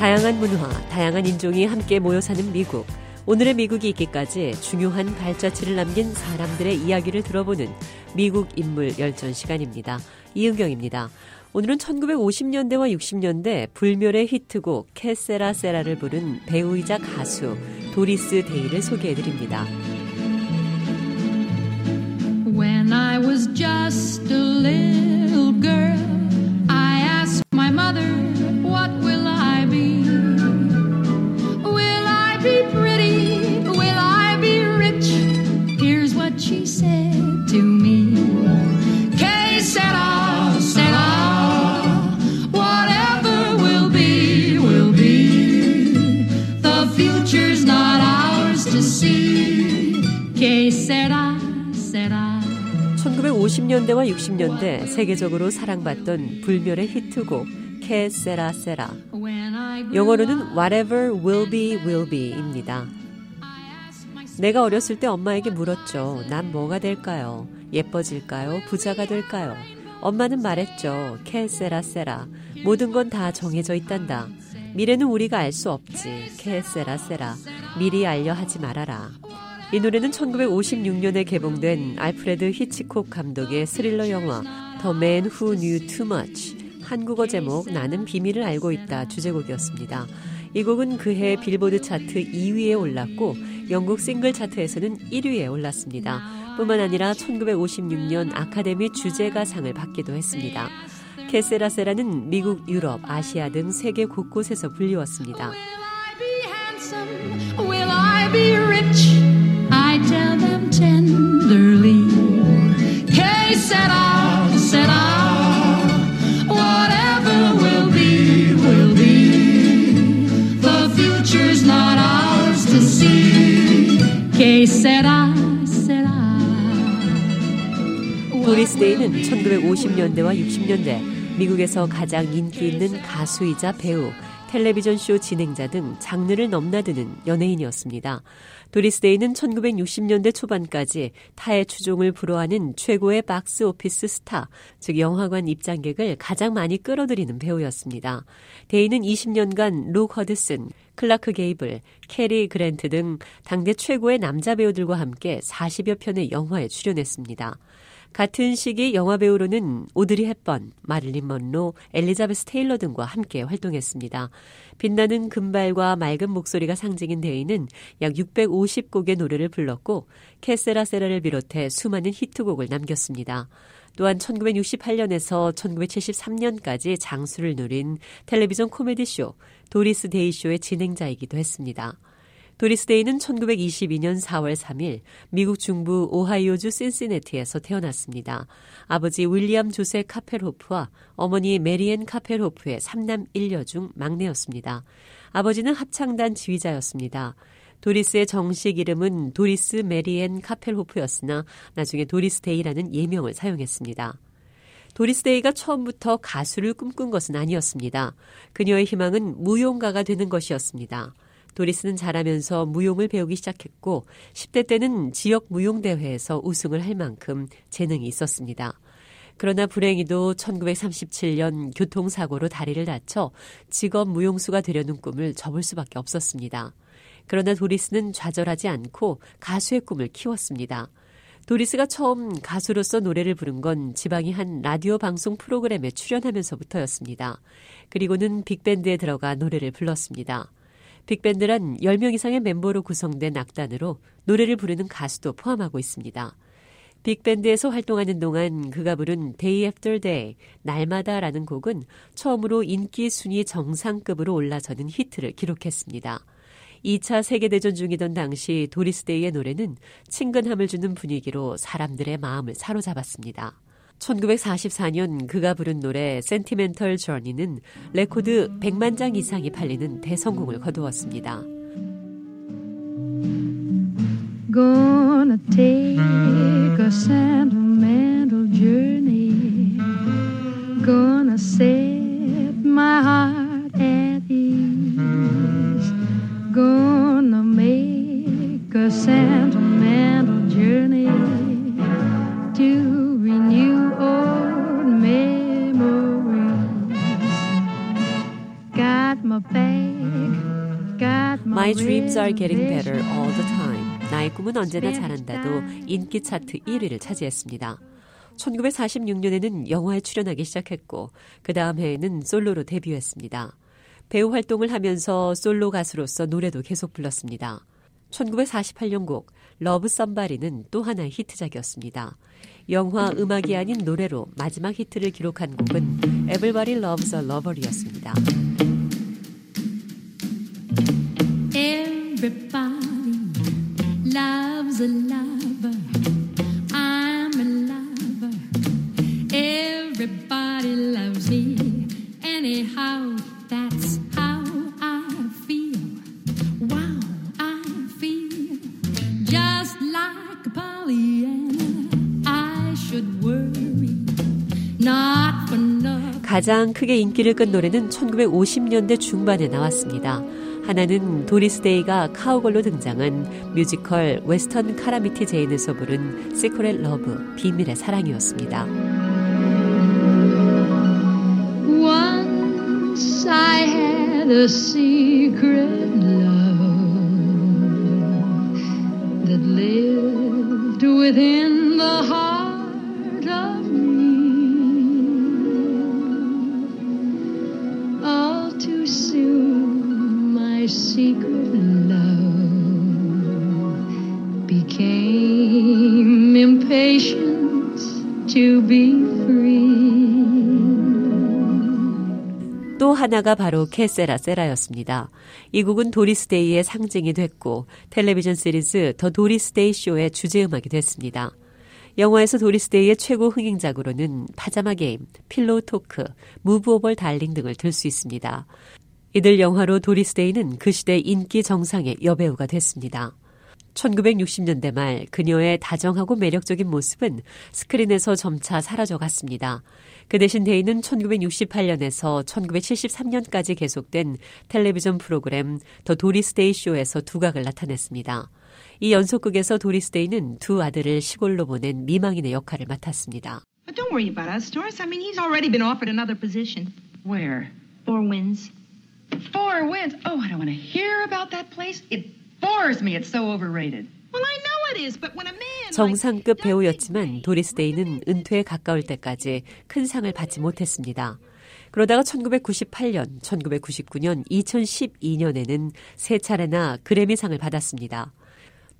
다양한 문화, 다양한 인종이 함께 모여 사는 미국. 오늘의 미국이 있기까지 중요한 발자취를 남긴 사람들의 이야기를 들어보는 미국 인물 열전 시간입니다. 이은경입니다. 오늘은 1950년대와 60년대 불멸의 히트곡 캐세라 세라를 부른 배우이자 가수 도리스 데이를 소개해 드립니다. When I was just a little girl, future's not ours to see. Que sera, sera. 1950년대와 60년대 세계적으로 사랑받던 불멸의 히트곡 캐세라 세라. 영어로는 Whatever Will Be Will Be입니다. 내가 어렸을 때 엄마에게 물었죠. 난 뭐가 될까요? 예뻐질까요? 부자가 될까요? 엄마는 말했죠. 캐세라 세라. 모든 건 다 정해져 있단다. 미래는 우리가 알 수 없지. 캐세라 세라. 미리 알려 하지 말아라. 이 노래는 1956년에 개봉된 알프레드 히치콕 감독의 스릴러 영화 The Man Who Knew Too Much 한국어 제목 나는 비밀을 알고 있다 주제곡이었습니다. 이 곡은 그해 빌보드 차트 2위에 올랐고 영국 싱글 차트에서는 1위에 올랐습니다. 뿐만 아니라 1956년 아카데미 주제가상을 받기도 했습니다. 캐세라세라는 미국, 유럽, 아시아 등 세계 곳곳에서 불리웠습니다. I tell them tenderly. Que sera, sera. Whatever will be, will be. The future's not ours to see. Que sera, sera. 도리스 데이는 1950년대와 60년대 미국에서 가장 인기 있는 가수이자 배우, 텔레비전 쇼 진행자 등 장르를 넘나드는 연예인이었습니다. 도리스 데이는 1960년대 초반까지 타의 추종을 불허하는 최고의 박스 오피스 스타, 즉 영화관 입장객을 가장 많이 끌어들이는 배우였습니다. 데이는 20년간 록 허드슨, 클라크 게이블, 캐리 그랜트 등 당대 최고의 남자 배우들과 함께 40여 편의 영화에 출연했습니다. 같은 시기 영화배우로는 오드리 헵번, 마릴린 먼로, 엘리자베스 테일러 등과 함께 활동했습니다. 빛나는 금발과 맑은 목소리가 상징인 데이는 약 650곡의 노래를 불렀고 캐세라 세라를 비롯해 수많은 히트곡을 남겼습니다. 또한 1968년에서 1973년까지 장수를 누린 텔레비전 코미디 쇼 도리스 데이 쇼의 진행자이기도 했습니다. 도리스 데이는 1922년 4월 3일 미국 중부 오하이오주 신시네티에서 태어났습니다. 아버지 윌리엄 조셉 카펠호프와 어머니 메리앤 카펠호프의 3남 1녀 중 막내였습니다. 아버지는 합창단 지휘자였습니다. 도리스의 정식 이름은 도리스 메리앤 카펠호프였으나 나중에 도리스 데이라는 예명을 사용했습니다. 도리스 데이가 처음부터 가수를 꿈꾼 것은 아니었습니다. 그녀의 희망은 무용가가 되는 것이었습니다. 도리스는 자라면서 무용을 배우기 시작했고 10대 때는 지역 무용대회에서 우승을 할 만큼 재능이 있었습니다. 그러나 불행히도 1937년 교통사고로 다리를 다쳐 직업 무용수가 되려는 꿈을 접을 수밖에 없었습니다. 그러나 도리스는 좌절하지 않고 가수의 꿈을 키웠습니다. 도리스가 처음 가수로서 노래를 부른 건 지방의 한 라디오 방송 프로그램에 출연하면서부터였습니다. 그리고는 빅밴드에 들어가 노래를 불렀습니다. 빅밴드란 10명 이상의 멤버로 구성된 악단으로 노래를 부르는 가수도 포함하고 있습니다. 빅밴드에서 활동하는 동안 그가 부른 Day After Day, 날마다라는 곡은 처음으로 인기 순위 정상급으로 올라서는 히트를 기록했습니다. 2차 세계대전 중이던 당시 도리스데이의 노래는 친근함을 주는 분위기로 사람들의 마음을 사로잡았습니다. 1944년 그가 부른 노래 센티멘털 저니는 레코드 100만 장 이상이 팔리는 대성공을 거두었습니다. Gonna take a My dreams are getting better all the time. 나의 꿈은 언제나 잘한다도 인기 차트 1위를 차지했습니다. 1946년에는 영화에 출연하기 시작했고 그 다음 해에는 솔로로 데뷔했습니다. 배우 활동을 하면서 솔로 가수로서 노래도 계속 불렀습니다. 1948년 곡 Love Somebody는 또 하나의 히트작이었습니다. 영화 음악이 아닌 노래로 마지막 히트를 기록한 곡은 Everybody Loves a Lover이었습니다. Everybody loves a lover. I'm a lover. Everybody loves me. Anyhow, that's how I feel. Wow, I feel just like a Pollyanna. I should worry not for nothing. 가장 크게 인기를 끈 노래는 1950년대 중반에 나왔습니다. 하나는 도리스 데이가 카우걸로 등장한 뮤지컬 웨스턴 Calamity Jane에서 부른 Secret Love 비밀의 사랑이었습니다. Once I had a secret love that lived within to be free. 또 하나가 바로 캐세라 세라였습니다. 이 곡은 도리스 데이의 상징이 됐고 텔레비전 시리즈 The Doris Day Show의 주제 음악이 됐습니다. 영화에서 도리스 데이의 최고 흥행작으로는 Pajama Game, Pillow Talk, Move Over, Darling 등을 들 수 있습니다. 이들 영화로 도리스 데이는 그 시대 인기 정상의 여배우가 됐습니다. 1960년대 말 그녀의 다정하고 매력적인 모습은 스크린에서 점차 사라져 갔습니다. 그 대신 데이는 1968년에서 1973년까지 계속된 텔레비전 프로그램 The Doris Day Show에서 두각을 나타냈습니다. 이 연속극에서 도리스 데이는 두 아들을 시골로 보낸 미망인의 역할을 맡았습니다. But don't worry about us, Doris. I mean, he's already been offered another position. Where? Four Winds. Four Winds. Oh, I don't want to hear about that place. It bores me. It's so overrated. Well, I know it is, but when a man 정상급 배우였지만 도리스 데이는 은퇴에 가까울 때까지 큰 상을 받지 못했습니다. 그러다가 1998년, 1999년, 2012년에는 세 차례나 그래미상을 받았습니다.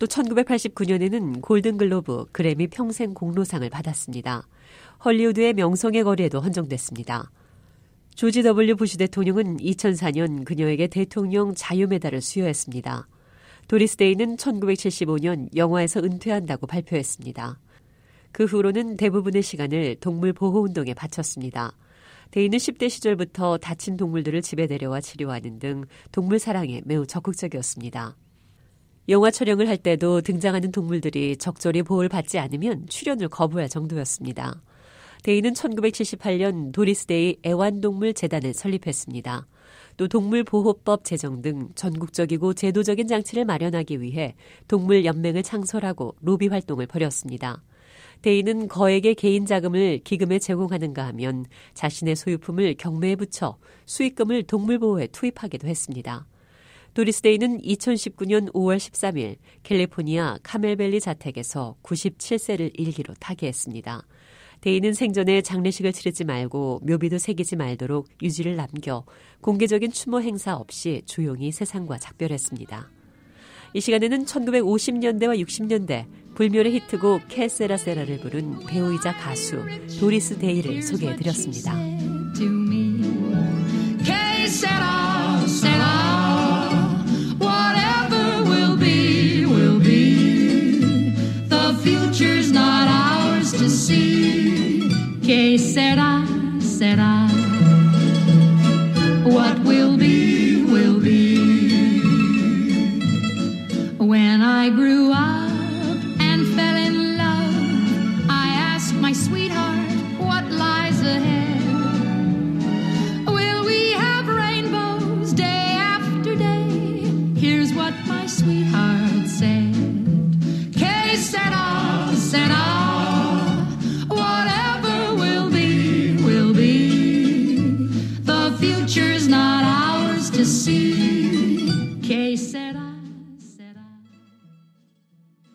또 1989년에는 골든글로브 그래미 평생 공로상을 받았습니다. 헐리우드의 명성의 거리에도 헌정됐습니다. 조지 W 부시 대통령은 2004년 그녀에게 대통령 자유메달을 수여했습니다. 도리스 데이는 1975년 영화에서 은퇴한다고 발표했습니다. 그 후로는 대부분의 시간을 동물 보호 운동에 바쳤습니다. 데이는 10대 시절부터 다친 동물들을 집에 데려와 치료하는 등 동물 사랑에 매우 적극적이었습니다. 영화 촬영을 할 때도 등장하는 동물들이 적절히 보호를 받지 않으면 출연을 거부할 정도였습니다. 데이는 1978년 도리스 데이 애완동물 재단을 설립했습니다. 또 동물보호법 제정 등 전국적이고 제도적인 장치를 마련하기 위해 동물연맹을 창설하고 로비 활동을 벌였습니다. 데이는 거액의 개인 자금을 기금에 제공하는가 하면 자신의 소유품을 경매에 붙여 수익금을 동물보호에 투입하기도 했습니다. 도리스 데이는 2019년 5월 13일 캘리포니아 카멜밸리 자택에서 97세를 일기로 타계했습니다. 대인은 생전에 장례식을 치르지 말고 묘비도 새기지 말도록 유지를 남겨 공개적인 추모 행사 없이 조용히 세상과 작별했습니다. 이 시간에는 1950년대와 60년대 불멸의 히트곡 캐세라세라를 부른 배우이자 가수 도리스 데이를 소개해드렸습니다. Que será, será. What will be, will be. When I grew up and fell in love, I asked my sweetheart what lies ahead. Will we have rainbows day after day? Here's what my sweetheart.